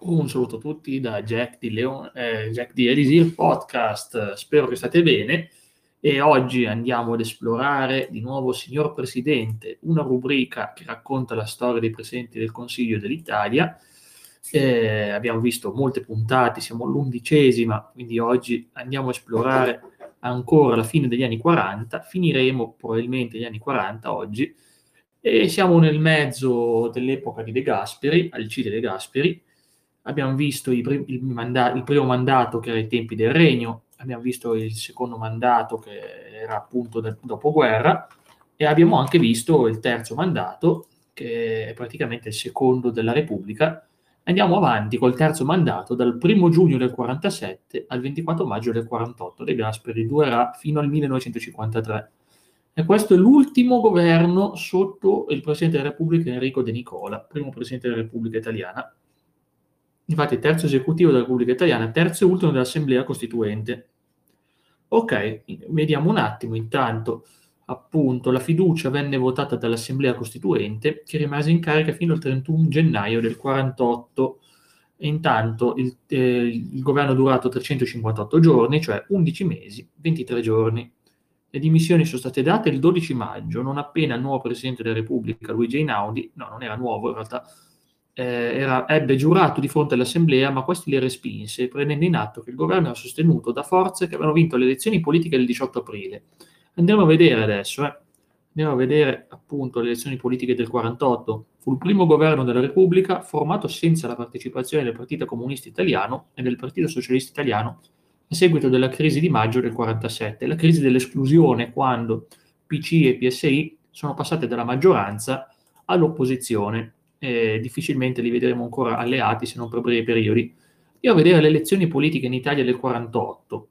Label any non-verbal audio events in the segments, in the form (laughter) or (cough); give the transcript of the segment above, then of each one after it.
Un saluto a tutti da Jack di, Leon, eh, Jack di Elisir Podcast, spero che state bene. E oggi andiamo ad esplorare di nuovo Signor Presidente, una rubrica che racconta la storia dei Presidenti del Consiglio dell'Italia. Eh, abbiamo visto molte puntate, siamo all'undicesima, quindi oggi andiamo a esplorare ancora la fine degli anni 40, finiremo probabilmente gli anni 40 oggi. E siamo nel mezzo dell'epoca di De Gasperi, Alcide De Gasperi, abbiamo visto il, il, manda- il, primo mandato che era ai tempi del regno, abbiamo visto il secondo mandato che era appunto del dopoguerra e abbiamo anche visto il terzo mandato che è praticamente il secondo della Repubblica. Andiamo avanti col terzo mandato dal 1 giugno del 47 al 24 maggio del 48. De Gasperi durerà fino al 1953. E questo è l'ultimo governo sotto il Presidente della Repubblica Enrico De Nicola, primo Presidente della Repubblica Italiana. Infatti, terzo esecutivo della Repubblica Italiana, terzo e ultimo dell'Assemblea Costituente. Ok, vediamo un attimo. Intanto, appunto, la fiducia venne votata dall'Assemblea Costituente che rimase in carica fino al 31 gennaio del 48. E intanto il, eh, il governo è durato 358 giorni, cioè 11 mesi, 23 giorni. Le dimissioni sono state date il 12 maggio, non appena il nuovo Presidente della Repubblica, Luigi Einaudi, no, non era nuovo in realtà, eh, era, ebbe giurato di fronte all'Assemblea, ma questi le respinse, prendendo in atto che il governo era sostenuto da forze che avevano vinto le elezioni politiche del 18 aprile. Andiamo a vedere adesso, eh. andiamo a vedere appunto le elezioni politiche del 48. Fu il primo governo della Repubblica formato senza la partecipazione del Partito Comunista Italiano e del Partito Socialista Italiano a seguito della crisi di maggio del 47, la crisi dell'esclusione quando PC e PSI sono passate dalla maggioranza all'opposizione eh, difficilmente li vedremo ancora alleati se non per brevi periodi. Io a vedere le elezioni politiche in Italia del 48,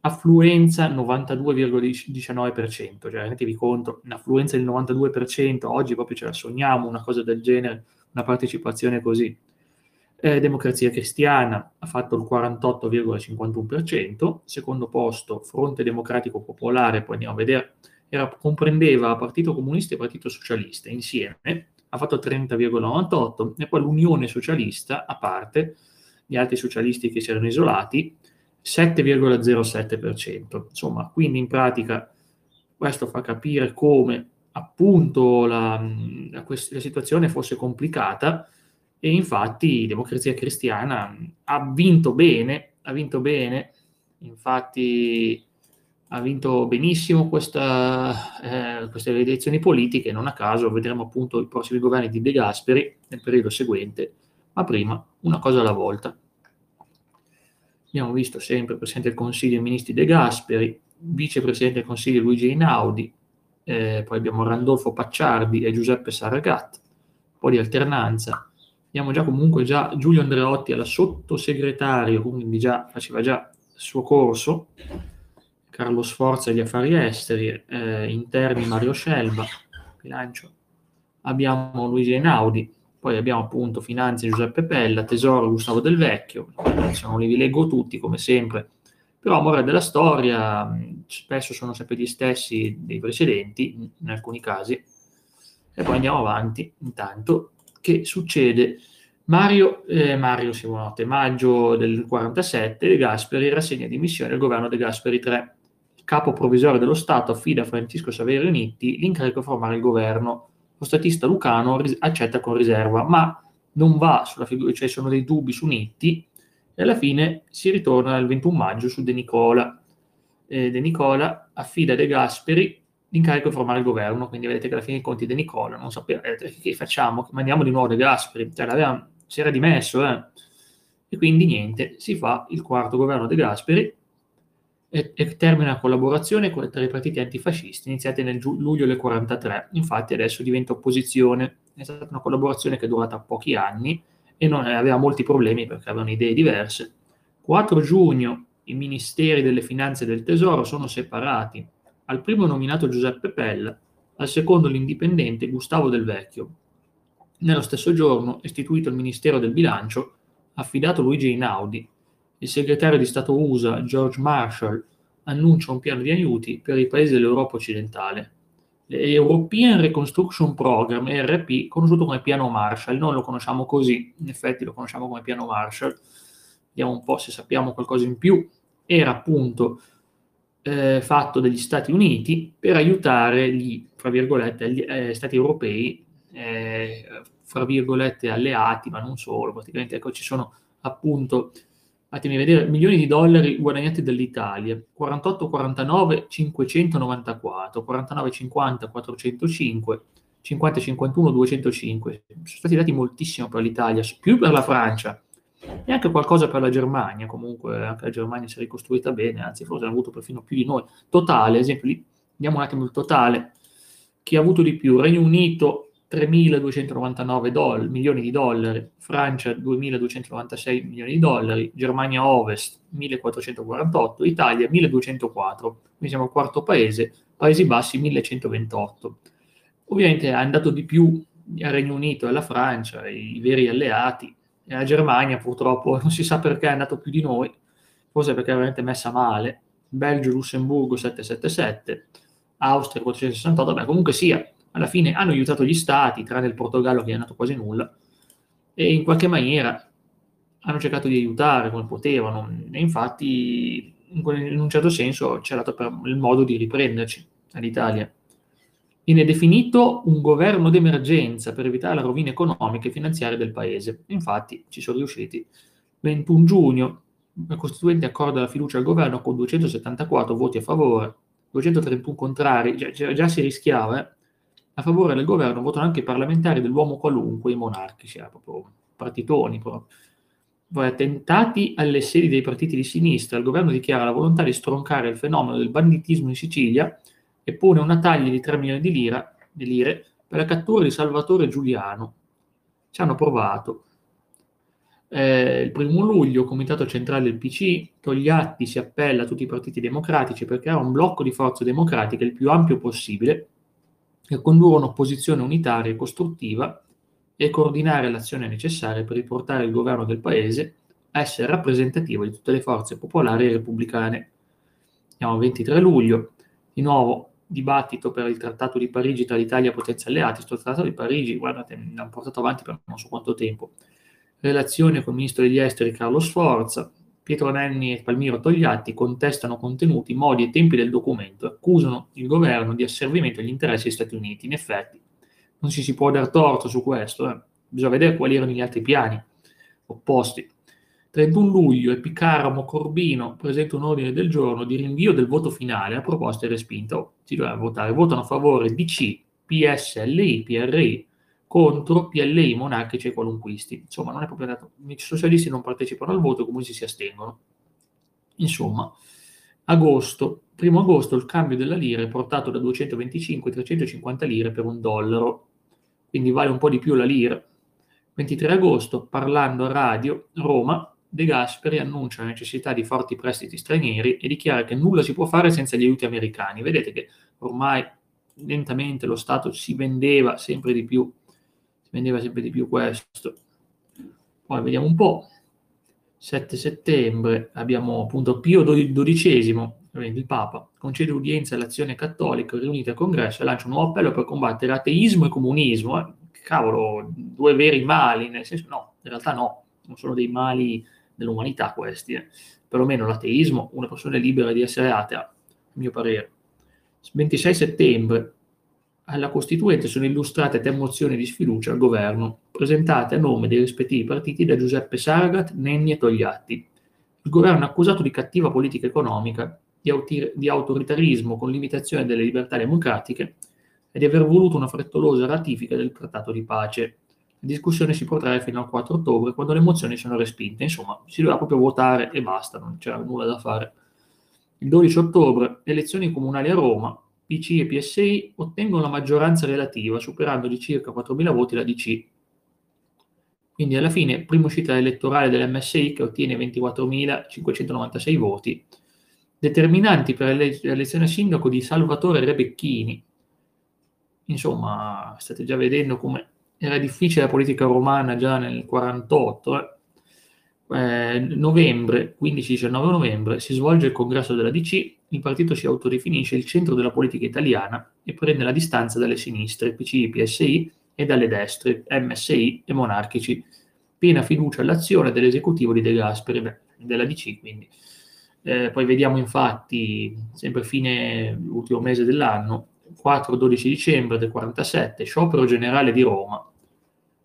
affluenza 92,19%, cioè rendetevi conto, un'affluenza del 92%, oggi proprio ce la sogniamo una cosa del genere, una partecipazione così. Eh, Democrazia Cristiana ha fatto il 48,51%, secondo posto Fronte Democratico Popolare, poi andiamo a vedere, era, comprendeva Partito Comunista e Partito Socialista insieme, ha fatto 30,98 e poi l'Unione Socialista, a parte gli altri socialisti che si erano isolati, 7,07%. Insomma, quindi in pratica questo fa capire come appunto la, la, la situazione fosse complicata e infatti Democrazia Cristiana ha vinto bene, ha vinto bene, infatti ha vinto benissimo questa, eh, queste elezioni politiche, non a caso vedremo appunto i prossimi governi di De Gasperi nel periodo seguente, ma prima una cosa alla volta. Abbiamo visto sempre Presidente del Consiglio e Ministri De Gasperi, Vicepresidente del Consiglio Luigi Einaudi, eh, poi abbiamo Randolfo Pacciardi e Giuseppe Sarragat, poi di alternanza. Abbiamo già comunque già Giulio Andreotti alla sottosegretario, quindi già, faceva già il suo corso, Carlo Sforza agli affari esteri, eh, interni Mario Scelba, bilancio, abbiamo Luigi Einaudi, poi abbiamo appunto finanze Giuseppe Pella, tesoro Gustavo Del Vecchio, non li leggo tutti come sempre, però a morale della storia spesso sono sempre gli stessi dei precedenti, in alcuni casi, e poi andiamo avanti, intanto, che succede? Mario, eh, Mario Simonotte, maggio del 47, De Gasperi rassegna dimissioni al governo De Gasperi 3 capo provvisorio dello Stato affida a Francisco Saverio Nitti l'incarico di formare il governo. Lo statista Lucano ris- accetta con riserva, ma non va sulla figura, cioè sono dei dubbi su Nitti, e alla fine si ritorna il 21 maggio su De Nicola. Eh, De Nicola affida a De Gasperi l'incarico di formare il governo, quindi vedete che alla fine i conti De Nicola non sapeva eh, che facciamo, mandiamo di nuovo De Gasperi, cioè si era dimesso, eh. e quindi niente, si fa il quarto governo De Gasperi, e, termina la collaborazione con, tra i partiti antifascisti iniziati nel giu- luglio del 1943. Infatti adesso diventa opposizione. È stata una collaborazione che è durata pochi anni e non aveva molti problemi perché avevano idee diverse. 4 giugno i ministeri delle finanze e del tesoro sono separati. Al primo nominato Giuseppe Pella, al secondo l'indipendente Gustavo Del Vecchio. Nello stesso giorno istituito il Ministero del Bilancio, affidato Luigi Einaudi, il segretario di Stato USA George Marshall annuncia un piano di aiuti per i paesi dell'Europa occidentale. European Reconstruction Program, ERP, conosciuto come piano Marshall, non lo conosciamo così, in effetti lo conosciamo come piano Marshall, vediamo un po' se sappiamo qualcosa in più, era appunto eh, fatto dagli Stati Uniti per aiutare gli, fra virgolette, gli eh, Stati europei, eh, fra virgolette, alleati, ma non solo, praticamente ecco, ci sono appunto fatemi vedere, milioni di dollari guadagnati dall'Italia, 48, 49, 594, 49, 50, 405, 50, 51, 205. Sono stati dati moltissimo per l'Italia, più per la Francia e anche qualcosa per la Germania, comunque anche la Germania si è ricostruita bene, anzi forse hanno avuto perfino più di noi. Totale, ad esempio, lì, andiamo un attimo il totale, chi ha avuto di più? Regno Unito 3.299 doll- milioni di dollari, Francia 2.296 milioni di dollari, Germania Ovest 1.448, Italia 1.204, quindi siamo al quarto paese, Paesi Bassi 1.128. Ovviamente è andato di più al Regno Unito e alla Francia, i veri alleati, e la Germania purtroppo non si sa perché è andato più di noi, forse perché è veramente messa male, Belgio, Lussemburgo 777, Austria 468, beh comunque sia, alla fine hanno aiutato gli stati, tranne il Portogallo che è andato quasi nulla, e in qualche maniera hanno cercato di aiutare come potevano, e infatti in un certo senso c'è dato il modo di riprenderci all'Italia. Viene definito un governo d'emergenza per evitare la rovina economica e finanziaria del paese. Infatti ci sono riusciti. 21 giugno la Costituente accorda la fiducia al governo con 274 voti a favore, 231 contrari, già, già si rischiava, eh? A favore del governo votano anche i parlamentari dell'uomo qualunque, i monarchici, eh, proprio partitoni. Poi attentati alle sedi dei partiti di sinistra, il governo dichiara la volontà di stroncare il fenomeno del banditismo in Sicilia e pone una taglia di 3 milioni di, lira, di lire per la cattura di Salvatore Giuliano. Ci hanno provato. Eh, il primo luglio, Comitato Centrale del PC, Togliatti si appella a tutti i partiti democratici per creare un blocco di forze democratiche il più ampio possibile e condurre un'opposizione unitaria e costruttiva e coordinare l'azione necessaria per riportare il governo del Paese a essere rappresentativo di tutte le forze popolari e repubblicane. Siamo al 23 luglio, di nuovo dibattito per il Trattato di Parigi tra l'Italia e potenze alleate. Questo Trattato di Parigi, guardate, l'hanno portato avanti per non so quanto tempo. Relazione con il ministro degli esteri Carlo Sforza, Pietro Nenni e Palmiro Togliatti contestano contenuti, modi e tempi del documento e accusano il governo di asservimento agli interessi degli Stati Uniti. In effetti, non ci si può dar torto su questo, eh. bisogna vedere quali erano gli altri piani opposti. 31 luglio Epicaramo Corbino presenta un ordine del giorno di rinvio del voto finale, la proposta è respinta, si doveva votare, votano a favore DC, PSLI, PRI, contro PLI, monarchici e qualunquisti. Insomma, non è proprio dato. I socialisti non partecipano al voto, come si astengono. Insomma, agosto, primo agosto il cambio della lira è portato da 225 a 350 lire per un dollaro, quindi vale un po' di più la lira. 23 agosto, parlando a radio, Roma, De Gasperi annuncia la necessità di forti prestiti stranieri e dichiara che nulla si può fare senza gli aiuti americani. Vedete che ormai lentamente lo Stato si vendeva sempre di più vendeva sempre di più questo. Poi vediamo un po'. 7 settembre abbiamo appunto Pio XII, il Papa, concede udienza all'azione cattolica riunita al congresso e lancia un nuovo appello per combattere ateismo e comunismo. Eh, cavolo, due veri mali, nel senso no, in realtà no, non sono dei mali dell'umanità questi. Eh. Perlomeno l'ateismo, una persona è libera di essere atea, a mio parere. 26 settembre, alla Costituente sono illustrate tre mozioni di sfiducia al governo, presentate a nome dei rispettivi partiti da Giuseppe Saragat, Nenni e Togliatti. Il governo è accusato di cattiva politica economica, di, autir- di autoritarismo con limitazione delle libertà democratiche e di aver voluto una frettolosa ratifica del trattato di pace. La discussione si protrae fino al 4 ottobre, quando le mozioni sono respinte. Insomma, si doveva proprio votare e basta, non c'era nulla da fare. Il 12 ottobre, elezioni comunali a Roma, PC e PSI ottengono la maggioranza relativa, superando di circa 4.000 voti la DC. Quindi alla fine, prima uscita elettorale dell'MSI che ottiene 24.596 voti, determinanti per l'elezione a sindaco di Salvatore Rebecchini. Insomma, state già vedendo come era difficile la politica romana già nel 48. Eh. eh, novembre, 15-19 novembre, si svolge il congresso della DC, il partito si autodefinisce il centro della politica italiana e prende la distanza dalle sinistre, PCI, PSI e dalle destre, MSI e monarchici. Piena fiducia all'azione dell'esecutivo di De Gasperi, beh, della DC quindi. Eh, poi vediamo infatti, sempre fine ultimo mese dell'anno, 4-12 dicembre del 47, sciopero generale di Roma.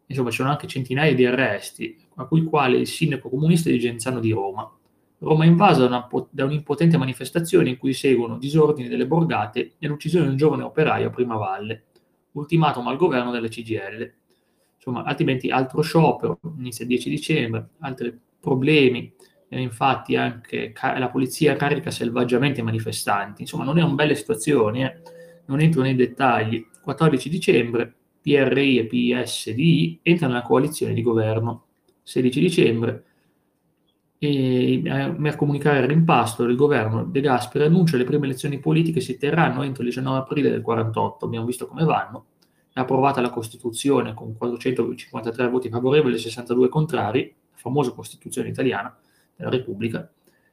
Insomma, ci sono anche centinaia di arresti, a cui quale il sindaco comunista di Genzano di Roma. Roma è invasa da, una, da un'impotente manifestazione in cui seguono disordini delle borgate e l'uccisione di un giovane operaio a Prima Valle, ultimatum al governo della CGL. Insomma, altrimenti altro sciopero, inizia il 10 dicembre, altri problemi, e infatti anche la polizia carica selvaggiamente i manifestanti. Insomma, non è una bella situazione, eh? non entro nei dettagli. 14 dicembre, PRI e PSDI entrano nella coalizione di governo. 16 dicembre, e a comunicare il rimpasto del governo De Gasperi annuncia le prime elezioni politiche si terranno entro il 19 aprile del 48, abbiamo visto come vanno, è approvata la Costituzione con 453 voti favorevoli e 62 contrari, la famosa Costituzione italiana della Repubblica.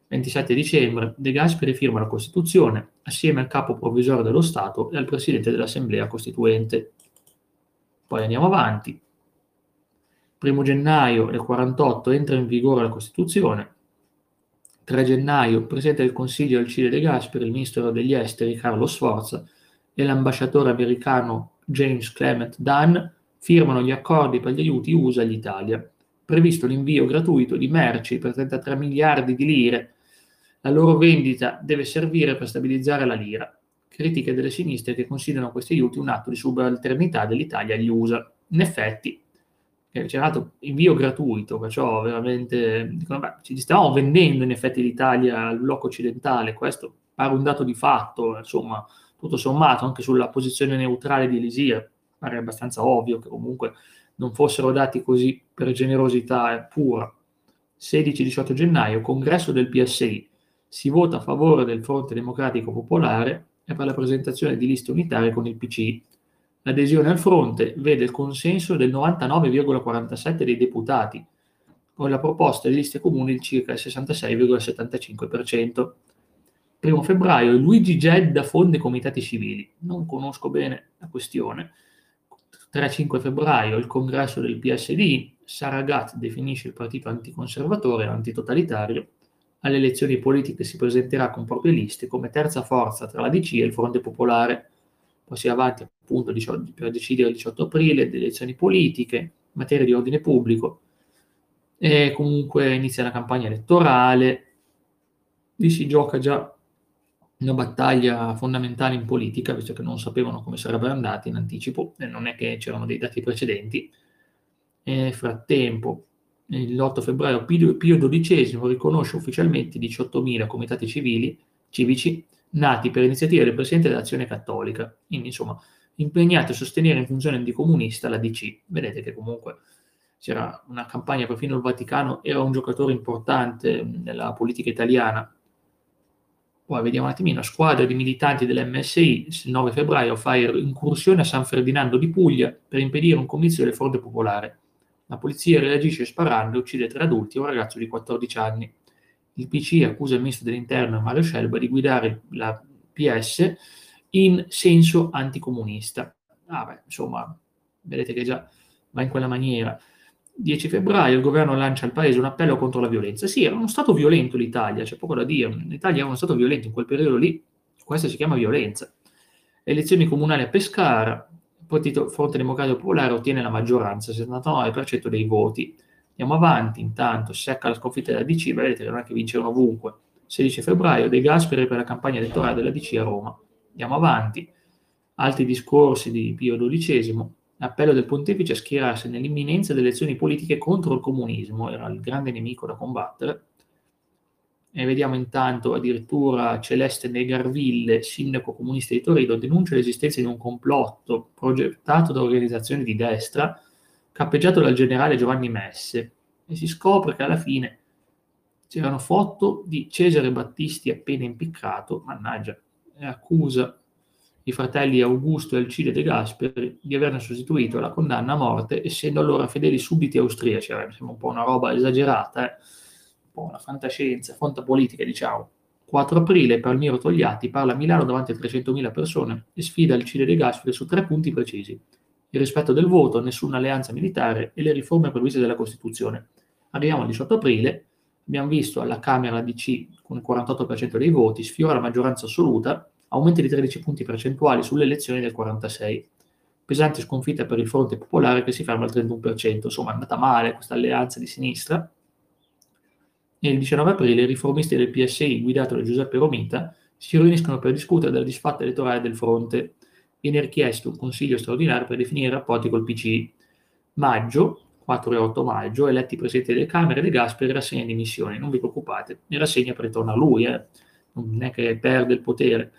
27 dicembre De Gasperi firma la Costituzione assieme al capo provvisorio dello Stato e al Presidente dell'Assemblea Costituente. Poi andiamo avanti, 1 gennaio del 48 entra in vigore la Costituzione, 3 gennaio Presidente del Consiglio Alcide De Gasperi, il Ministro degli Esteri Carlo Sforza e l'ambasciatore americano James Clement Dunn firmano gli accordi per gli aiuti USA all'Italia, previsto l'invio gratuito di merci per 33 miliardi di lire. La loro vendita deve servire per stabilizzare la lira. Critiche delle sinistre che considerano questi aiuti un atto di subalternità dell'Italia agli USA. In effetti, c'era altro invio gratuito, perciò veramente dicono, beh, ci stiamo vendendo in effetti l'Italia al blocco occidentale, questo pare un dato di fatto, insomma, tutto sommato, anche sulla posizione neutrale di Elisir, pare abbastanza ovvio che comunque non fossero dati così per generosità pura. 16-18 gennaio, congresso del PSI, si vota a favore del Fronte Democratico Popolare e per la presentazione di liste unitarie con il PCI L'adesione al fronte vede il consenso del 99,47 dei deputati, con la proposta di liste comuni di circa il 66,75%. Primo febbraio Luigi Gedda fonde comitati civili. Non conosco bene la questione. 3-5 febbraio il congresso del PSD, Saragat definisce il partito anticonservatore e antitotalitario. Alle elezioni politiche si presenterà con proprie liste come terza forza tra la DC e il Fronte Popolare poi si va avanti appunto per decidere il 18 aprile delle elezioni politiche, materia di ordine pubblico, e comunque inizia la campagna elettorale, lì si gioca già una battaglia fondamentale in politica, visto che non sapevano come sarebbero andati in anticipo, e non è che c'erano dei dati precedenti. Nel frattempo, l'8 febbraio Pio XII riconosce ufficialmente 18.000 comitati civili, civici nati per iniziativa del Presidente dell'Azione Cattolica, quindi insomma impegnati a sostenere in funzione anticomunista la DC. Vedete che comunque c'era una campagna, perfino il Vaticano era un giocatore importante nella politica italiana. Poi vediamo un attimino, squadra di militanti dell'MSI, il 9 febbraio fa incursione a San Ferdinando di Puglia per impedire un comizio del Fronte Popolare. La polizia reagisce sparando e uccide tre adulti e un ragazzo di 14 anni il PC accusa il ministro dell'interno Mario Scelba di guidare la PS in senso anticomunista. Ah beh, insomma, vedete che già va in quella maniera. 10 febbraio il governo lancia al paese un appello contro la violenza. Sì, era uno stato violento l'Italia, c'è poco da dire. L'Italia era uno stato violento in quel periodo lì, questa si chiama violenza. Elezioni comunali a Pescara, il Partito Fronte Democratico Popolare ottiene la maggioranza, il 79% dei voti. Andiamo avanti, intanto secca la sconfitta della DC, vedete che non è che vincevano ovunque. 16 febbraio, De Gasperi per la campagna elettorale della DC a Roma. Andiamo avanti, altri discorsi di Pio XII, l'appello del pontefice a schierarsi nell'imminenza delle elezioni politiche contro il comunismo, era il grande nemico da combattere. E vediamo intanto addirittura Celeste Negarville, sindaco comunista di Torino, denuncia l'esistenza di un complotto progettato da organizzazioni di destra cappeggiato dal generale Giovanni Messe. E si scopre che alla fine c'erano foto di Cesare Battisti appena impiccato, mannaggia, accusa i fratelli Augusto e Alcide De Gasperi di averne sostituito la condanna a morte, essendo allora fedeli sudditi austriaci. mi sembra un po' una roba esagerata, eh? un po' una fantascienza, fonte politica, diciamo. 4 aprile Palmiro Togliatti parla a Milano davanti a 300.000 persone e sfida Alcide De Gasperi su tre punti precisi. Il rispetto del voto, nessuna alleanza militare e le riforme previste dalla Costituzione. Arriviamo al 18 aprile, abbiamo visto alla Camera DC con il 48% dei voti sfiora la maggioranza assoluta, aumenti di 13 punti percentuali sulle elezioni del 46. Pesante sconfitta per il fronte popolare che si ferma al 31%, insomma è andata male questa alleanza di sinistra. E il 19 aprile i riformisti del PSI, guidato da Giuseppe Romita, si riuniscono per discutere della disfatta elettorale del fronte. Viene richiesto un consiglio straordinario per definire i rapporti col PCI. Maggio, 4 e 8 maggio, eletti presidenti delle Camere, De Gasperi rassegna dimissioni. Non vi preoccupate, ne rassegna per ritorno a lui, eh. non è che perde il potere.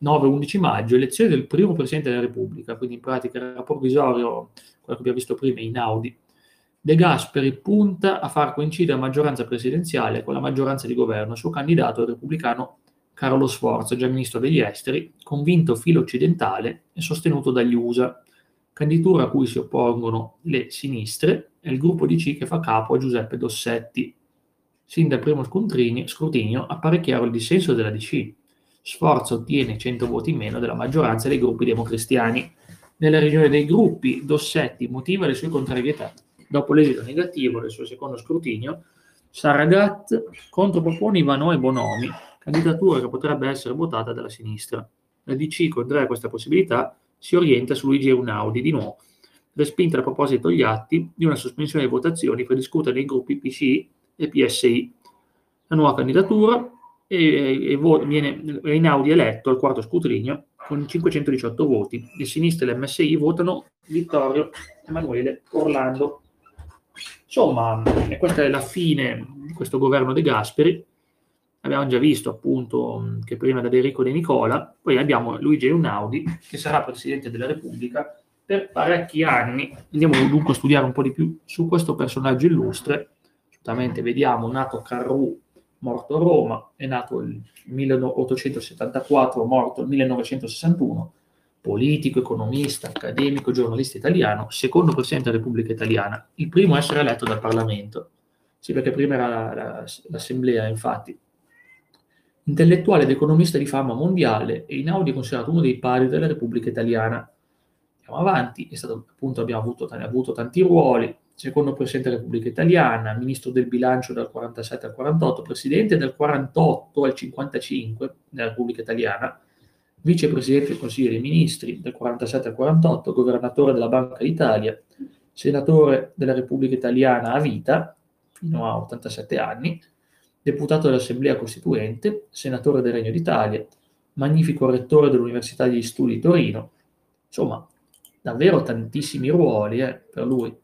9-11 maggio, elezione del primo Presidente della Repubblica, quindi in pratica era provvisorio, quello che abbiamo visto prima, in Audi. De Gasperi punta a far coincidere la maggioranza presidenziale con la maggioranza di governo. Il suo candidato è il repubblicano Carlo Sforza, già ministro degli esteri, convinto filo occidentale e sostenuto dagli USA, candidatura a cui si oppongono le sinistre e il gruppo DC che fa capo a Giuseppe Dossetti. Sin dal primo scrutinio appare chiaro il dissenso della DC, Sforza ottiene 100 voti in meno della maggioranza dei gruppi democristiani. Nella riunione dei gruppi, Dossetti motiva le sue contrarietà. Dopo l'esito negativo del suo secondo scrutinio, Saragat contropropone Ivano e Bonomi, candidatura che potrebbe essere votata dalla sinistra. La DC, contraria a questa possibilità, si orienta su Luigi Eunaudi di nuovo, respinta la proposta di Togliatti di una sospensione delle votazioni per discutere nei gruppi PCI e PSI. La nuova candidatura e, e vo- viene Einaudi eletto al quarto scrutinio con 518 voti. Le sinistre e l'MSI votano Vittorio Emanuele Orlando. Insomma, questa è la fine di questo governo De Gasperi. Abbiamo già visto appunto che prima da Enrico De Nicola, poi abbiamo Luigi Einaudi che sarà Presidente della Repubblica per parecchi anni. Andiamo dunque a studiare un po' di più su questo personaggio illustre. Assolutamente vediamo, nato Carrù morto a Roma, è nato nel 1874, morto nel 1961, politico, economista, accademico, giornalista italiano, secondo Presidente della Repubblica Italiana, il primo a essere eletto dal Parlamento. Sì, perché prima era la, la, l'Assemblea, infatti. Intellettuale ed economista di fama mondiale, Einaudi è considerato uno dei padri della Repubblica Italiana. Andiamo avanti, è stato, appunto, abbiamo avuto, avuto tanti ruoli, secondo Presidente della Repubblica Italiana, Ministro del Bilancio dal 47 al 48, Presidente dal 48 al 55 della Repubblica Italiana, Vicepresidente del Consiglio dei Ministri dal 47 al 48, Governatore della Banca d'Italia, Senatore della Repubblica Italiana a vita, fino a 87 anni, Deputato dell'Assemblea Costituente, Senatore del Regno d'Italia, magnifico Rettore dell'Università degli Studi di Torino, insomma, davvero tantissimi ruoli eh, per lui.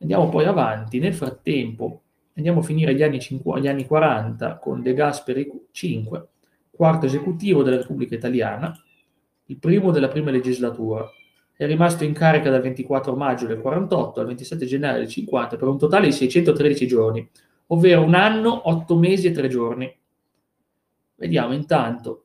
Andiamo poi avanti, nel frattempo andiamo a finire gli anni, 50, gli anni 40 con De Gasperi 5, quarto esecutivo della Repubblica Italiana, il primo della prima legislatura. È rimasto in carica dal 24 maggio del 48 al 27 gennaio del 50 per un totale di 613 giorni, ovvero un anno, 8 mesi e 3 giorni. Vediamo intanto,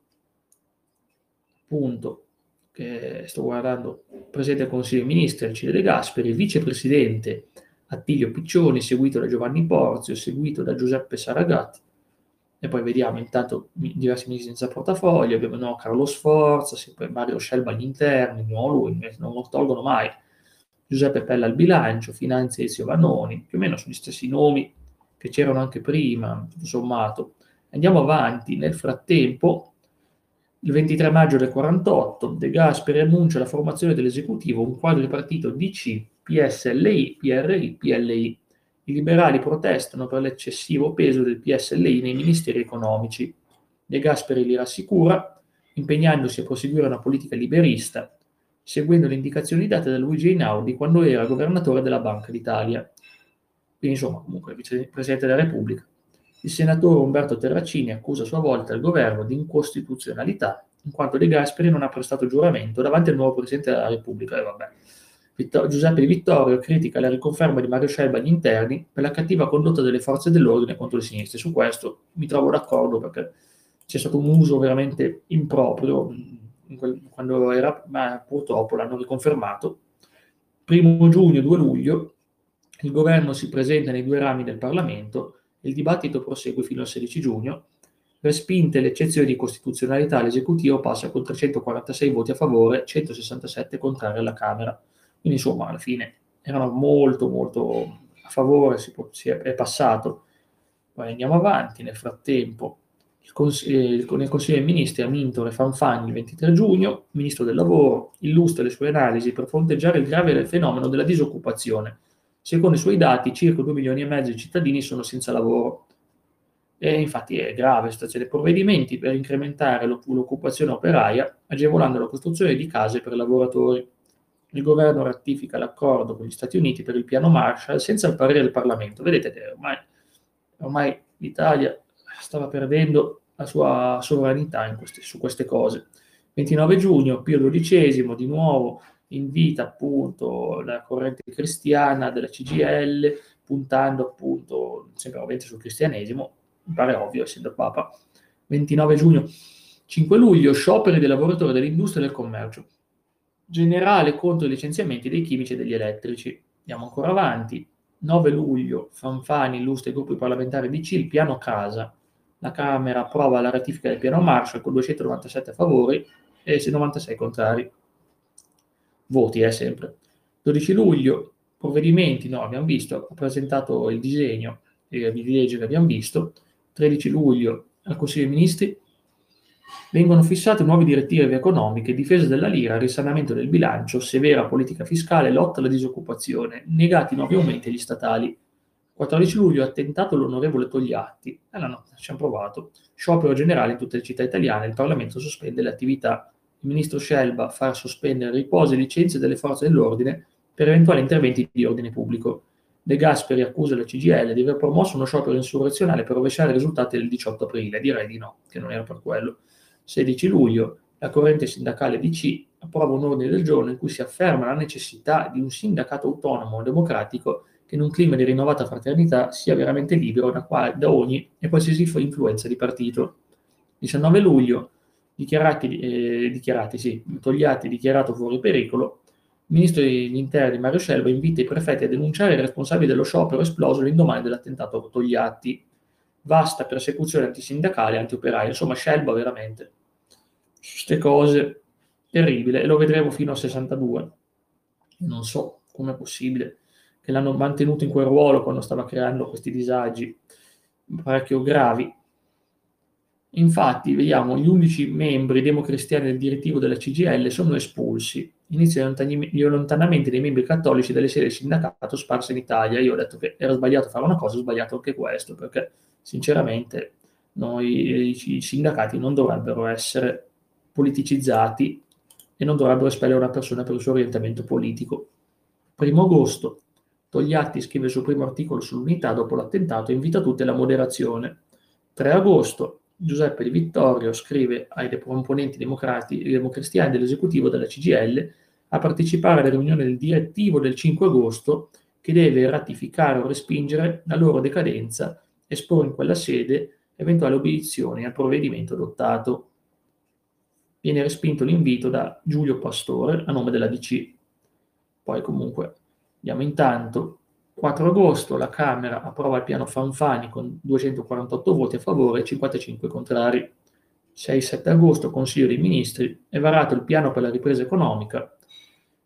punto, che sto guardando, Presidente del Consiglio dei Ministri, Alcide De Gasperi, Vicepresidente Attilio Piccioni, seguito da Giovanni Porzio, seguito da Giuseppe Saragat. E poi vediamo intanto diversi ministri senza portafoglio, abbiamo no, Carlo Sforza, Mario Scelba agli interni, no, lui, non lo tolgono mai. Giuseppe Pella al bilancio, Finanze Ezio Vanoni, più o meno sono gli stessi nomi che c'erano anche prima, tutto sommato. Andiamo avanti, nel frattempo, il 23 maggio del 48, De Gasperi annuncia la formazione dell'esecutivo, un quadro di partito DC PSLI, PRI, PLI. I liberali protestano per l'eccessivo peso del PSLI nei ministeri economici. De Gasperi li rassicura, impegnandosi a proseguire una politica liberista, seguendo le indicazioni date da Luigi Einaudi quando era governatore della Banca d'Italia. Insomma, comunque vicepresidente della Repubblica. Il senatore Umberto Terracini accusa a sua volta il governo di incostituzionalità, in quanto De Gasperi non ha prestato giuramento davanti al nuovo presidente della Repubblica. E vabbè. Vittor- Giuseppe Di Vittorio critica la riconferma di Mario Scelba agli interni per la cattiva condotta delle forze dell'ordine contro le sinistre. Su questo mi trovo d'accordo perché c'è stato un uso veramente improprio, quel, quando era, ma purtroppo l'hanno riconfermato. Primo giugno, 2 luglio, il governo si presenta nei due rami del Parlamento e il dibattito prosegue fino al 16 giugno. Respinte le eccezioni di costituzionalità, l'esecutivo passa con 346 voti a favore, 167 contrari alla Camera. Quindi insomma, alla fine erano molto molto a favore, si, può, si è, è, passato. Poi andiamo avanti, nel frattempo il cons- eh, nel Consiglio dei Ministri Amintore Fanfani il 23 giugno, Ministro del Lavoro, illustra le sue analisi per fronteggiare il grave fenomeno della disoccupazione. Secondo i suoi dati, circa 2 milioni e mezzo di cittadini sono senza lavoro. E infatti è grave la situazione. Provvedimenti per incrementare l'occupazione operaia, agevolando la costruzione di case per lavoratori il governo ratifica l'accordo con gli Stati Uniti per il piano Marshall senza il parere del Parlamento. Vedete che ormai, ormai l'Italia stava perdendo la sua sovranità queste, su queste cose. 29 giugno, Pio XII di nuovo invita appunto la corrente cristiana della CGL, puntando appunto sempre ovviamente sul cristianesimo, mi pare ovvio essendo Papa. 29 giugno, 5 luglio, scioperi dei lavoratori dell'industria e del commercio generale contro i licenziamenti dei chimici e degli elettrici. Andiamo ancora avanti. 9 luglio, Fanfani illustra ai gruppi parlamentari DC il piano casa. La Camera approva la ratifica del piano Marshall con 297 favori e 96 contrari. Voti, eh, sempre. 12 luglio, provvedimenti, no, abbiamo visto, ha presentato il disegno eh, di legge che abbiamo visto. 13 luglio, al Consiglio dei Ministri, Vengono fissate nuove direttive economiche, difesa della lira, risanamento del bilancio, severa politica fiscale, lotta alla disoccupazione, negati nuovi aumenti agli statali. 14 luglio attentato l'onorevole Togliatti. Eh no, ci hanno provato. Sciopero generale in tutte le città italiane, il Parlamento sospende le attività. Il ministro Scelba fa sospendere riposi e licenze delle forze dell'ordine per eventuali interventi di ordine pubblico. De Gasperi accusa la CGL di aver promosso uno sciopero insurrezionale per rovesciare i risultati del 18 aprile. Direi di no, che non era per quello. 16 luglio, la corrente sindacale DC approva un ordine del giorno in cui si afferma la necessità di un sindacato autonomo democratico che in un clima di rinnovata fraternità sia veramente libero da, qua, da ogni e qualsiasi influenza di partito. 19 luglio, dichiarati, eh, dichiarati sì, Togliatti dichiarato fuori pericolo, il ministro degli interni Mario Scelba invita i prefetti a denunciare i responsabili dello sciopero esploso l'indomani dell'attentato a Togliatti vasta persecuzione antisindacale e antioperaia. Insomma, Scelba veramente. Queste cose terribile e lo vedremo fino a 62. Non so com'è possibile che l'hanno mantenuto in quel ruolo quando stava creando questi disagi parecchio gravi. Infatti, vediamo, gli 11 membri democristiani del direttivo della CGL sono espulsi. Iniziano gli allontanamenti dei membri cattolici delle sedi del sindacato sparse in Italia. Io ho detto che era sbagliato fare una cosa, ho sbagliato anche questo, perché sinceramente noi, i sindacati non dovrebbero essere politicizzati e non dovrebbero espellere una persona per il suo orientamento politico. Primo agosto, Togliatti scrive il suo primo articolo sull'unità dopo l'attentato e invita tutti alla moderazione. 3 agosto, Giuseppe Di Vittorio scrive ai componenti democrati, democristiani dell'esecutivo della CGL a partecipare alla riunione del direttivo del 5 agosto che deve ratificare o respingere la loro decadenza esporre in quella sede eventuali obiezioni al provvedimento adottato. Viene respinto l'invito da Giulio Pastore a nome della DC. Poi comunque andiamo intanto. 4 agosto la Camera approva il piano Fanfani con 248 voti a favore e 55 contrari. 6-7 agosto Consiglio dei Ministri è varato il piano per la ripresa economica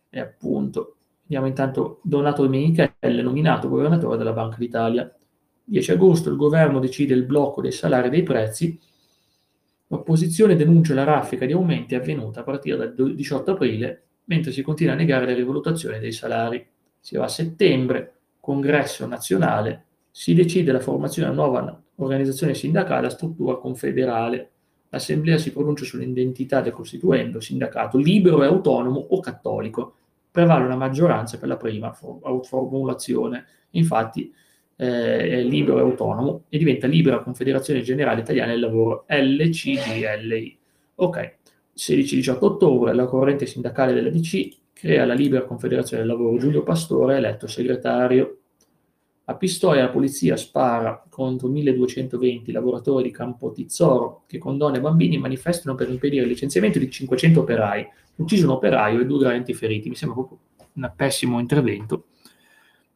e appunto andiamo intanto Donato Menichelle nominato governatore della Banca d'Italia. 10 agosto il governo decide il blocco dei salari e dei prezzi, l'opposizione denuncia la raffica di aumenti avvenuta a partire dal 18 aprile, mentre si continua a negare la rivalutazione dei salari. Si va a settembre, congresso nazionale, si decide la formazione una nuova organizzazione sindacale a struttura confederale. L'assemblea si pronuncia sull'identità del costituendo, sindacato libero e autonomo o cattolico. Prevale una maggioranza per la prima formulazione. Infatti, eh, è libero e autonomo e diventa Libera Confederazione Generale Italiana del Lavoro, LCGLI. Ok, 16-18 ottobre la corrente sindacale della DC crea la Libera Confederazione del Lavoro, Giulio Pastore è eletto segretario. A Pistoia la polizia spara contro 1220 lavoratori di Campotizzoro che con donne e bambini manifestano per impedire il licenziamento di 500 operai. Ucciso un operaio e due gravemente feriti. Mi sembra proprio un pessimo intervento.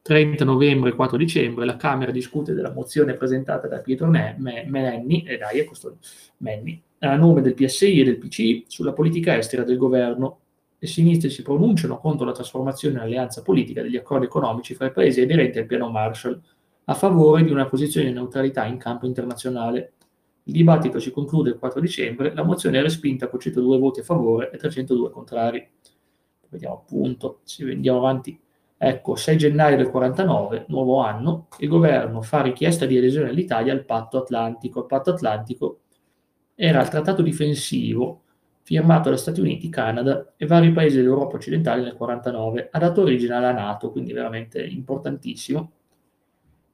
30 novembre e 4 dicembre la Camera discute della mozione presentata da Pietro Menni, e dai, Menni, a nome del PSI e del PCI sulla politica estera del governo le sinistre si pronunciano contro la trasformazione in alleanza politica degli accordi economici fra i paesi aderenti al piano Marshall, a favore di una posizione di neutralità in campo internazionale. Il dibattito si conclude il 4 dicembre, la mozione è respinta con 102 voti a favore e 302 contrari. Vediamo appunto, se andiamo avanti. Ecco, 6 gennaio del 49, nuovo anno, il governo fa richiesta di adesione all'Italia al patto atlantico. Il patto atlantico era il trattato difensivo firmato da Stati Uniti, Canada e vari paesi dell'Europa occidentale nel 1949, ha dato origine alla Nato, quindi veramente importantissimo.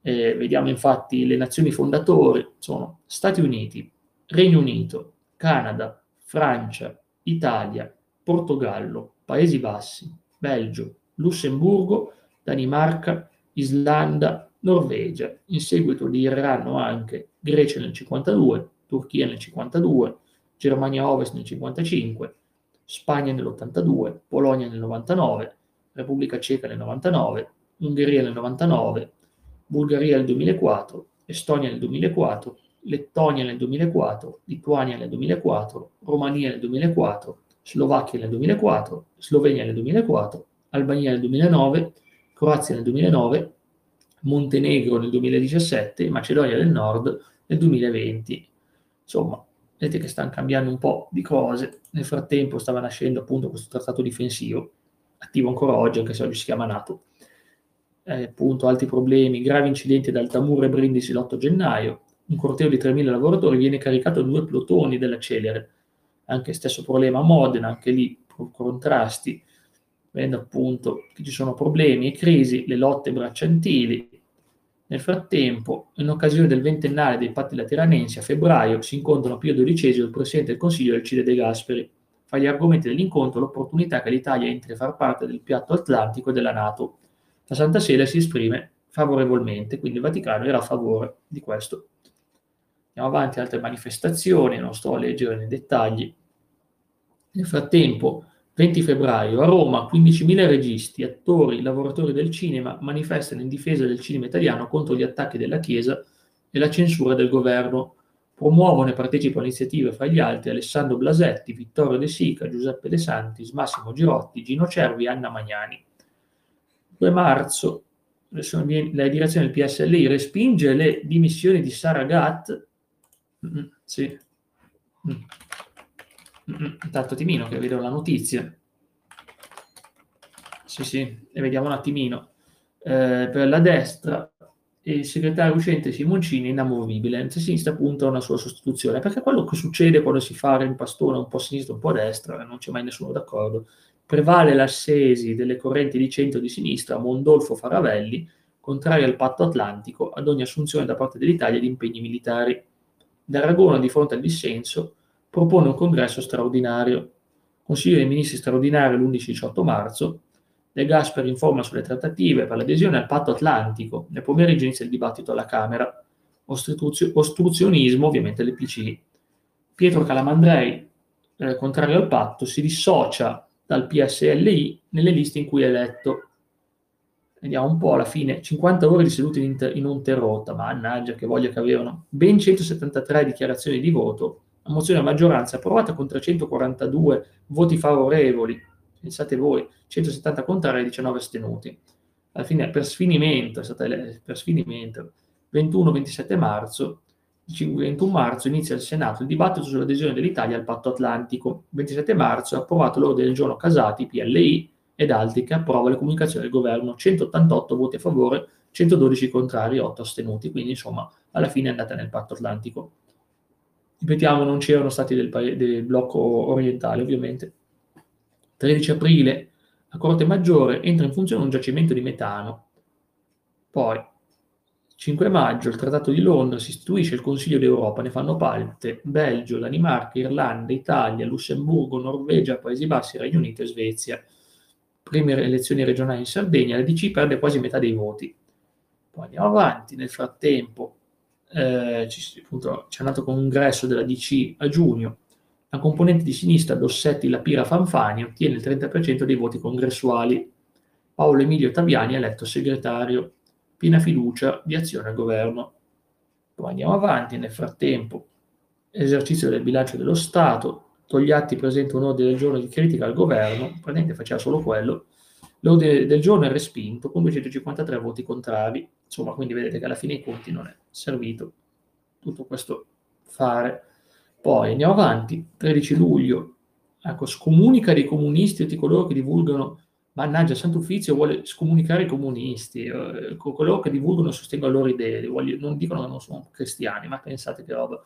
Eh, vediamo infatti le nazioni fondatori sono Stati Uniti, Regno Unito, Canada, Francia, Italia, Portogallo, Paesi Bassi, Belgio, Lussemburgo, Danimarca, Islanda, Norvegia. In seguito diranno anche Grecia nel 52, Turchia nel 52, Germania Ovest nel 55, Spagna nell'82, Polonia nel 99, Repubblica Ceca nel 99, Ungheria nel 99, Bulgaria nel 2004, Estonia nel 2004, Lettonia nel 2004, Lituania nel 2004, Romania nel 2004, Slovacchia nel 2004, Slovenia nel 2004, Albania nel 2009, Croazia nel 2009, Montenegro nel 2017 e Macedonia del Nord nel 2020. Insomma, vedete che stanno cambiando un po' di cose. Nel frattempo stava nascendo appunto questo trattato difensivo, attivo ancora oggi, anche se oggi si chiama NATO. Eh, appunto, altri problemi, gravi incidenti ad Altamura e Brindisi l'8 gennaio. Un corteo di 3.000 lavoratori viene caricato due plotoni della Celere. Anche stesso problema a Modena, anche lì contrasti, vedendo appunto che ci sono problemi e crisi, le lotte bracciantili, nel frattempo, in occasione del ventennale dei patti lateranensi a febbraio, si incontrano Pio XII il Presidente del Consiglio Alcide De Gasperi. Fra gli argomenti dell'incontro l'opportunità che l'Italia entri a far parte del piatto atlantico e della Nato. La Santa Sede si esprime favorevolmente, quindi il Vaticano era a favore di questo. Andiamo avanti, altre manifestazioni, non sto a leggere nei dettagli. Nel frattempo, 20 febbraio, a Roma 15.000 registi, attori, lavoratori del cinema manifestano in difesa del cinema italiano contro gli attacchi della Chiesa e la censura del governo. Promuovono e partecipano iniziative fra gli altri Alessandro Blasetti, Vittorio De Sica, Giuseppe De Santis, Massimo Girotti, Gino Cervi e Anna Magnani. 2 marzo la direzione del PSLI respinge le dimissioni di Sara Gatt. Mm, sì. Mm. Intanto Timino che vedo la notizia. Sì, sì, e vediamo un attimino. Eh, per la destra il segretario uscente Simoncini è inamovibile, mentre sinistra punta a una sua sostituzione, perché quello che succede quando si fa impastone un po' a sinistra, un po' a destra, non c'è mai nessuno d'accordo, prevale l'assesi delle correnti di centro e di sinistra, Mondolfo Faravelli, contrario al patto atlantico, ad ogni assunzione da parte dell'Italia di impegni militari. D'Aragona, di fronte al dissenso, propone un congresso straordinario. Consiglio dei ministri straordinario l'11-18 marzo. De Gasperi informa sulle trattative per l'adesione al patto atlantico. Nel pomeriggio inizia il dibattito alla Camera. Ostruzio- ostruzionismo, ovviamente le PC. Pietro Calamandrei, eh, contrario al patto, si dissocia dal PSLI nelle liste in cui è eletto. Vediamo un po' alla fine, 50 ore di seduta ininterrotta, mannaggia che voglia che avevano, ben 173 dichiarazioni di voto, mozione a maggioranza approvata con 342 voti favorevoli, pensate voi, 170 contrari e 19 astenuti. Alla fine, per sfinimento, è stata per sfinimento, 21-27 marzo, il 21 marzo inizia il Senato il dibattito sull'adesione dell'Italia al patto atlantico. Il 27 marzo è approvato l'ordine del giorno Casati, PLI ed altri che approva le comunicazioni del governo, 188 voti a favore, 112 contrari, 8 astenuti, quindi insomma alla fine è andata nel patto atlantico. Ripetiamo, non c'erano stati del, del blocco orientale, ovviamente. 13 aprile, la Corte Maggiore entra in funzione un giacimento di metano. Poi, 5 maggio, il Trattato di Londra si istituisce il Consiglio d'Europa, ne fanno parte Belgio, Danimarca, Irlanda, Italia, Lussemburgo, Norvegia, Paesi Bassi, Regno Unito e Svezia. Prime elezioni regionali in Sardegna, la DC perde quasi metà dei voti. Poi andiamo avanti, nel frattempo eh, c'è altro congresso della DC a giugno, la componente di sinistra Dossetti Lapira Fanfani ottiene il 30% dei voti congressuali. Paolo Emilio Taviani è eletto segretario, piena fiducia di azione al governo. Poi andiamo avanti, nel frattempo, esercizio del bilancio dello Stato, Togliatti presenta un ordine del giorno di critica al governo, praticamente faceva solo quello, l'ordine del giorno è respinto con 253 voti contrari, insomma quindi vedete che alla fine i conti non è servito tutto questo fare. Poi andiamo avanti, 13 luglio, ecco, scomunica dei comunisti tutti coloro che divulgano, mannaggia, Sant'Uffizio vuole scomunicare i comunisti, eh, coloro che divulgano e sostengono le loro idee, voglio, non dicono che non sono cristiani, ma pensate che roba.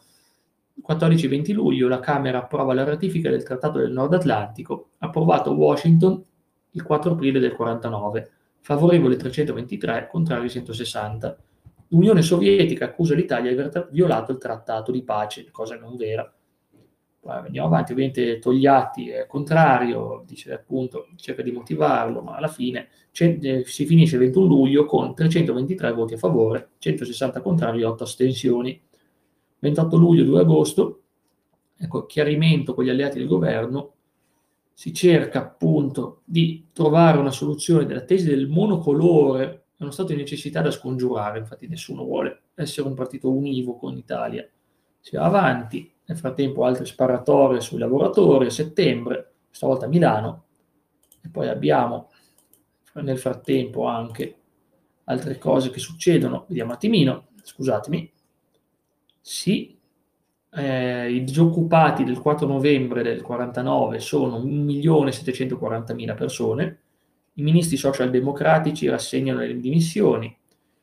14-20 luglio la Camera approva la ratifica del Trattato del Nord Atlantico, approvato Washington il 4 aprile del 49, favorevole 323, contrario 160. L'Unione Sovietica accusa l'Italia di aver violato il trattato di pace, cosa non vera. Poi andiamo avanti, ovviamente Togliatti è contrario, dice appunto, cerca di motivarlo, ma alla fine eh, si finisce il 21 luglio con 323 voti a favore, 160 contrari e 8 astensioni. 28 luglio 2 agosto, ecco, chiarimento con gli alleati del governo, si cerca appunto di trovare una soluzione della tesi del monocolore è uno stato di necessità da scongiurare, infatti nessuno vuole essere un partito univoco in Italia. Si va avanti, nel frattempo altre sparatorie sui lavoratori a settembre, stavolta a Milano, e poi abbiamo nel frattempo anche altre cose che succedono, vediamo un attimino, scusatemi, sì, eh, i disoccupati del 4 novembre del 49 sono 1.740.000 persone, i ministri socialdemocratici rassegnano le dimissioni,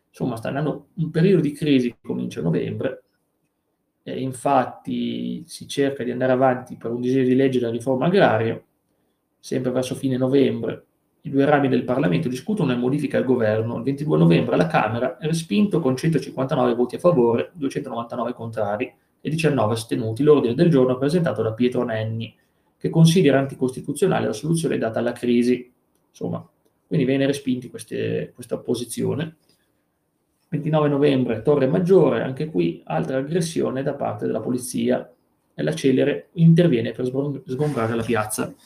insomma sta andando un periodo di crisi che comincia a novembre, e infatti si cerca di andare avanti per un disegno di legge della riforma agraria, sempre verso fine novembre. I due rami del Parlamento discutono le modifiche al governo. Il 22 novembre alla Camera è respinto con 159 voti a favore, 299 contrari e 19 astenuti l'ordine del giorno presentato da Pietro Nenni, che considera anticostituzionale la soluzione data alla crisi Insomma, quindi viene respinti queste, questa opposizione. 29 novembre, Torre Maggiore, anche qui altra aggressione da parte della polizia e la Celere interviene per sgombrare la piazza. (coughs)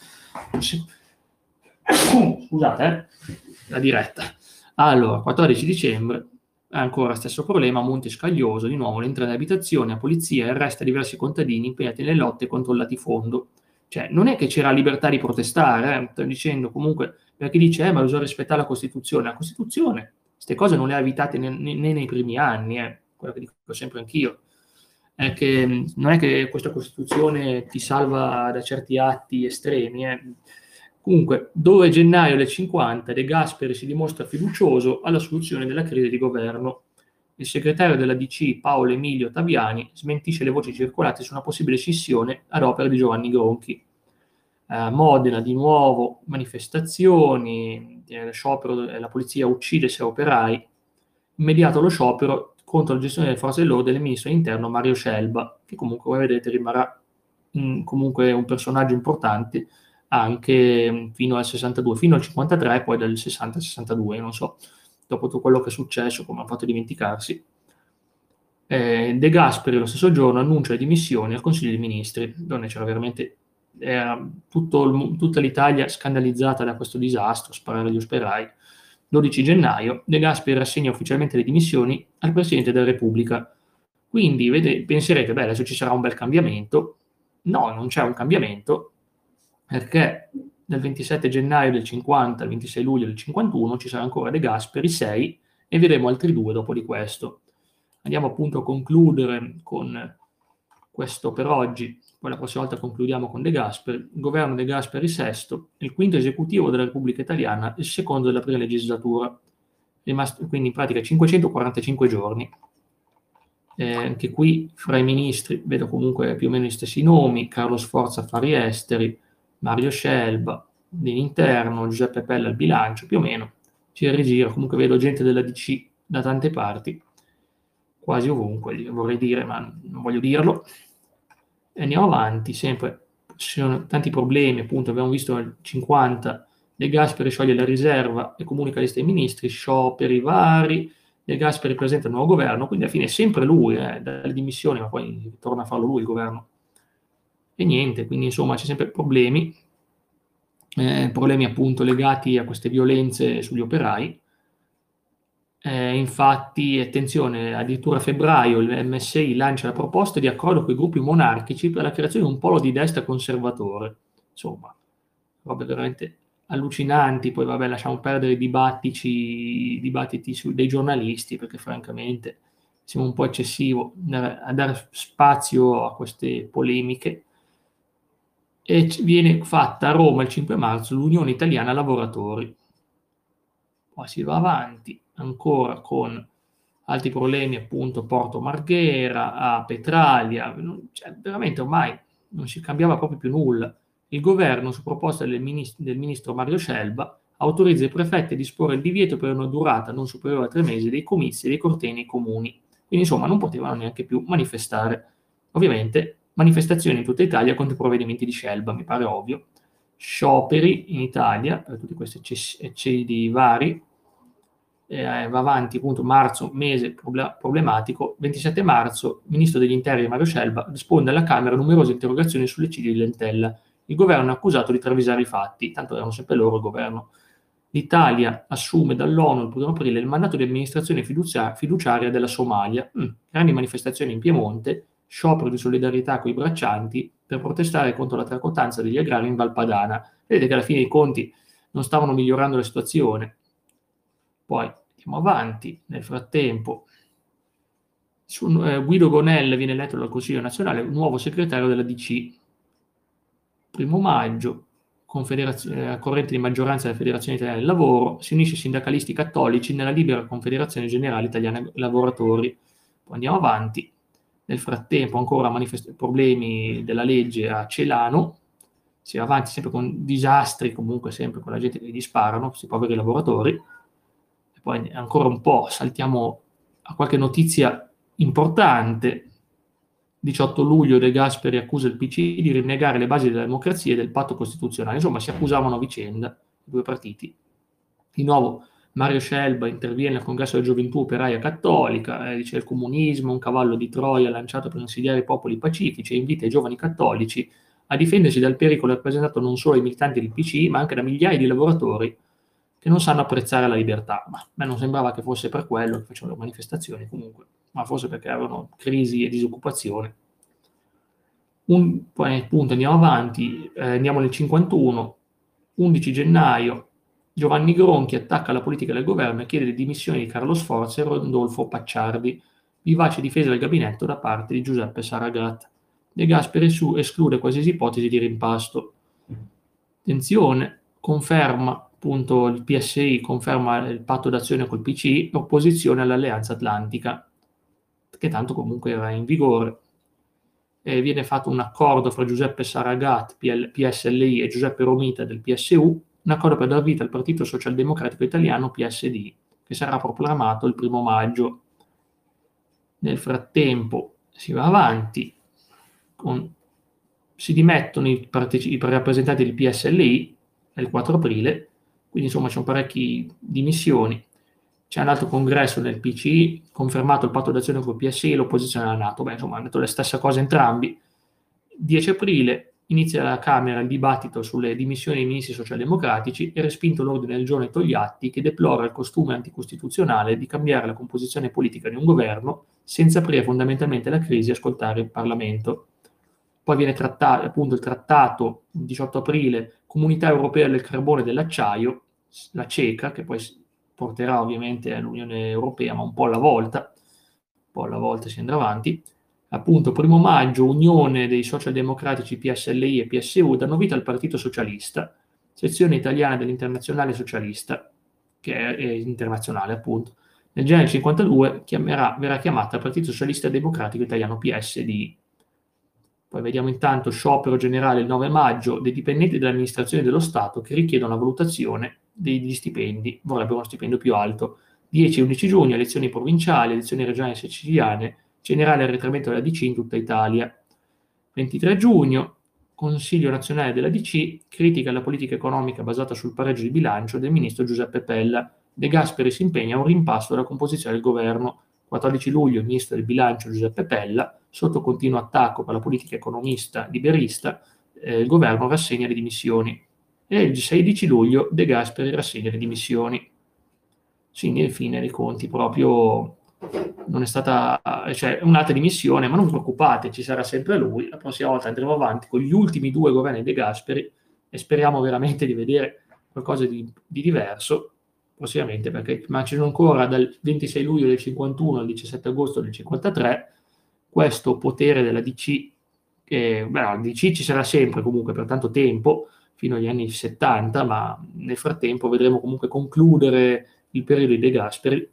Scusate, eh? la diretta. Allora, 14 dicembre, ancora stesso problema, Monte Scaglioso, di nuovo entra nelle abitazioni, la polizia arresta diversi contadini impegnati nelle lotte contro il latifondo. Cioè, non è che c'era libertà di protestare, eh? sto dicendo comunque per chi dice, eh, ma bisogna rispettare la Costituzione. La Costituzione, queste cose non le ha evitate né, né nei primi anni, eh, quello che dico sempre anch'io. È che non è che questa Costituzione ti salva da certi atti estremi. Eh. Comunque, dove gennaio del 50 De Gasperi si dimostra fiducioso alla soluzione della crisi di governo. Il segretario della DC, Paolo Emilio Taviani, smentisce le voci circolate su una possibile scissione ad opera di Giovanni Gronchi eh, Modena di nuovo manifestazioni, eh, sciopero, eh, la polizia uccide sei operai, immediato lo sciopero contro la gestione delle forze dell'ordine del ministro dell'interno Mario Scelba, che comunque come vedete rimarrà mh, comunque un personaggio importante anche mh, fino al 62, fino al 53 e poi dal 60 al 62, non so, dopo tutto quello che è successo, come ha fatto dimenticarsi. Eh, De Gasperi lo stesso giorno annuncia le dimissioni al Consiglio dei Ministri, donne c'era veramente era tutto, tutta l'Italia scandalizzata da questo disastro, sparare agli operai. 12 gennaio, De Gasperi rassegna ufficialmente le dimissioni al Presidente della Repubblica. Quindi vede, penserete, beh, adesso ci sarà un bel cambiamento. No, non c'è un cambiamento, perché dal 27 gennaio del 50 al 26 luglio del 51 ci sarà ancora De Gasperi 6 e vedremo altri due dopo di questo. Andiamo appunto a concludere con questo per oggi poi la prossima volta concludiamo con De Gasperi, governo De Gasperi VI, il quinto esecutivo della Repubblica Italiana, il secondo della prima legislatura, quindi in pratica 545 giorni. Eh, anche qui fra i ministri vedo comunque più o meno gli stessi nomi, Carlo Sforza affari esteri, Mario Scelba dell'interno, Giuseppe Pella al bilancio, più o meno, ci rigira, comunque vedo gente della DC da tante parti, quasi ovunque, vorrei dire, ma non voglio dirlo. E andiamo avanti, sempre ci sono tanti problemi, appunto abbiamo visto nel 50 De Gasperi scioglie la riserva e comunica la lista dei ministri, scioperi vari, De Gasperi presenta il nuovo governo, quindi alla fine è sempre lui, eh, dalle dimissioni, ma poi torna a farlo lui il governo. E niente, quindi insomma c'è sempre problemi, eh, problemi appunto legati a queste violenze sugli operai. Eh, infatti, attenzione, addirittura a febbraio il MSI lancia la proposta di accordo con i gruppi monarchici per la creazione di un polo di destra conservatore. Insomma, robe veramente allucinanti, poi vabbè lasciamo perdere i dibattiti, su, dei giornalisti perché francamente siamo un po' eccessivo a dare spazio a queste polemiche e viene fatta a Roma il 5 marzo l'Unione Italiana Lavoratori. Poi si va avanti ancora con altri problemi, appunto Porto Marghera, a Petralia, cioè, veramente ormai non si cambiava proprio più nulla. Il governo, su proposta del ministro, del ministro Mario Scelba, autorizza i prefetti a disporre il divieto per una durata non superiore a tre mesi dei comizi e dei cortei nei comuni. Quindi insomma non potevano neanche più manifestare. Ovviamente manifestazioni in tutta Italia contro i provvedimenti di Scelba, mi pare ovvio, scioperi in Italia per tutti questi eccedi vari, eh, va avanti appunto marzo, mese problematico, 27 marzo, ministro degli interni Mario Scelba risponde alla Camera a numerose interrogazioni sull'eccidio di Lentella. Il governo è accusato di travisare i fatti, tanto erano sempre loro il governo. L'Italia assume dall'ONU il 1 aprile il mandato di amministrazione fiduciaria della Somalia. Mm, grandi manifestazioni in Piemonte, sciopero di solidarietà con i braccianti per protestare contro la tracotanza degli agrari in Valpadana. Vedete che alla fine i conti non stavano migliorando la situazione. Poi andiamo avanti, nel frattempo su, eh, Guido Gonell viene eletto dal Consiglio nazionale nuovo segretario della DC. Primo maggio, eh, corrente di maggioranza della Federazione Italiana del Lavoro, si unisce ai sindacalisti cattolici nella libera Confederazione Generale Italiana Lavoratori. Poi andiamo avanti, nel frattempo ancora manifest- problemi della legge a Celano, si va avanti sempre con disastri, comunque sempre con la gente che gli sparano, questi poveri lavoratori. E poi ancora un po' saltiamo a qualche notizia importante. 18 luglio De Gasperi accusa il PC di rinnegare le basi della democrazia e del patto costituzionale. Insomma, si accusavano a vicenda i due partiti. Di nuovo Mario Scelba interviene al congresso della gioventù operaia cattolica, eh, dice il comunismo, un cavallo di Troia lanciato per insidiare i popoli pacifici e invita i giovani cattolici a difendersi dal pericolo rappresentato non solo dai militanti del PC, ma anche da migliaia di lavoratori che non sanno apprezzare la libertà. Ma a non sembrava che fosse per quello che facevano le manifestazioni comunque, ma forse perché avevano crisi e disoccupazione. Un, poi appunto andiamo avanti, eh, andiamo nel 51, 11 gennaio, Giovanni Gronchi attacca la politica del governo e chiede le dimissioni di Carlo Sforza e Rodolfo Pacciardi, vivace difesa del gabinetto da parte di Giuseppe Saragat. De Gasperi su esclude qualsiasi ipotesi di rimpasto. Attenzione, conferma appunto il PSI, conferma il patto d'azione col PC, opposizione all'Alleanza Atlantica, che tanto comunque era in vigore. E viene fatto un accordo fra Giuseppe Saragat, PSLI, e Giuseppe Romita del PSU, un accordo per dar vita al Partito Socialdemocratico Italiano PSD, che sarà proclamato il primo maggio. Nel frattempo si va avanti, con, si dimettono i, parteci- i rappresentanti del PSLI il 4 aprile, quindi insomma ci sono parecchie dimissioni. C'è un altro congresso del PC, confermato il patto d'azione con il PSI e l'opposizione alla Nato. Beh, insomma, hanno detto la stessa cosa entrambi. 10 aprile inizia alla Camera il dibattito sulle dimissioni dei ministri socialdemocratici e respinto l'ordine del giorno Togliatti che deplora il costume anticostituzionale di cambiare la composizione politica di un governo senza aprire fondamentalmente la crisi e ascoltare il Parlamento. Poi viene trattato appunto il trattato il 18 aprile Comunità Europea del Carbone e dell'Acciaio, la CECA, che poi porterà ovviamente all'Unione Europea, ma un po' alla volta, un po' alla volta si andrà avanti appunto primo maggio Unione dei Socialdemocratici PSLI e PSU danno vita al Partito Socialista, sezione italiana dell'Internazionale Socialista, che è, è internazionale appunto. Nel gennaio 52 chiamerà, verrà chiamata Partito Socialista Democratico Italiano PSD. Poi vediamo intanto sciopero generale il 9 maggio dei dipendenti dell'amministrazione dello Stato che richiedono la valutazione degli stipendi, vorrebbero uno stipendio più alto. 10 e 11 giugno elezioni provinciali, elezioni regionali siciliane, generale arretramento della DC in tutta Italia. 23 giugno, Consiglio nazionale della DC critica la politica economica basata sul pareggio di bilancio del ministro Giuseppe Pella. De Gasperi si impegna a un rimpasto della composizione del governo. 14 luglio il ministro del bilancio Giuseppe Pella, sotto continuo attacco per la politica economista liberista, eh, il governo rassegna le dimissioni. E il 16 luglio De Gasperi rassegna le dimissioni. Quindi, fine dei conti, proprio non è stata cioè, un'altra dimissione, ma non preoccupate, ci sarà sempre lui. La prossima volta andremo avanti con gli ultimi due governi De Gasperi e speriamo veramente di vedere qualcosa di, di diverso prossimamente, perché immagino ancora dal 26 luglio del 51 al 17 agosto del 53 questo potere della DC, che beh, la DC ci sarà sempre comunque per tanto tempo, fino agli anni 70, ma nel frattempo vedremo comunque concludere il periodo di De Gasperi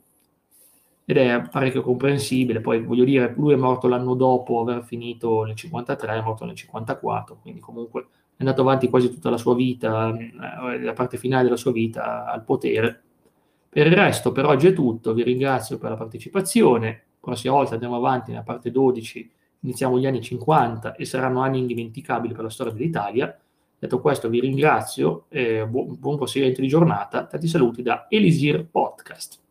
ed è parecchio comprensibile. Poi voglio dire, lui è morto l'anno dopo aver finito nel 53, è morto nel 54, quindi comunque è andato avanti quasi tutta la sua vita, eh, la parte finale della sua vita al potere. Per il resto, per oggi è tutto. Vi ringrazio per la partecipazione. Prossima volta andiamo avanti nella parte 12, iniziamo gli anni 50 e saranno anni indimenticabili per la storia dell'Italia. Detto questo, vi ringrazio e buon, buon proseguimento di giornata. Tanti saluti da Elisir Podcast.